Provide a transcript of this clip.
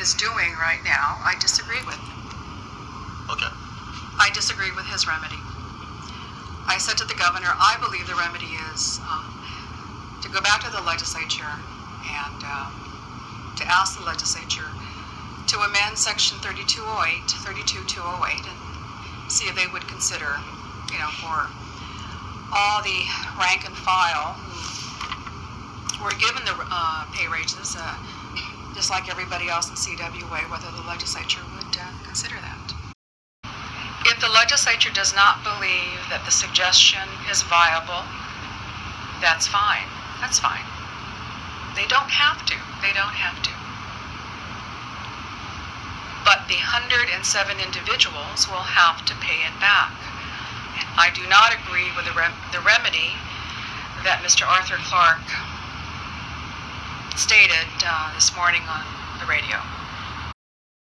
is doing right now, I disagree with. Okay. I disagree with his remedy. I said to the governor, I believe the remedy is um, to go back to the legislature and um, to ask the legislature to amend section 3208, 32208, and see if they would consider, you know, for all the rank and file who were given the uh, pay just like everybody else in CWA, whether the legislature would uh, consider that. If the legislature does not believe that the suggestion is viable, that's fine. That's fine. They don't have to. They don't have to. But the 107 individuals will have to pay it back. And I do not agree with the, rem- the remedy that Mr. Arthur Clark stated uh, this morning on the radio.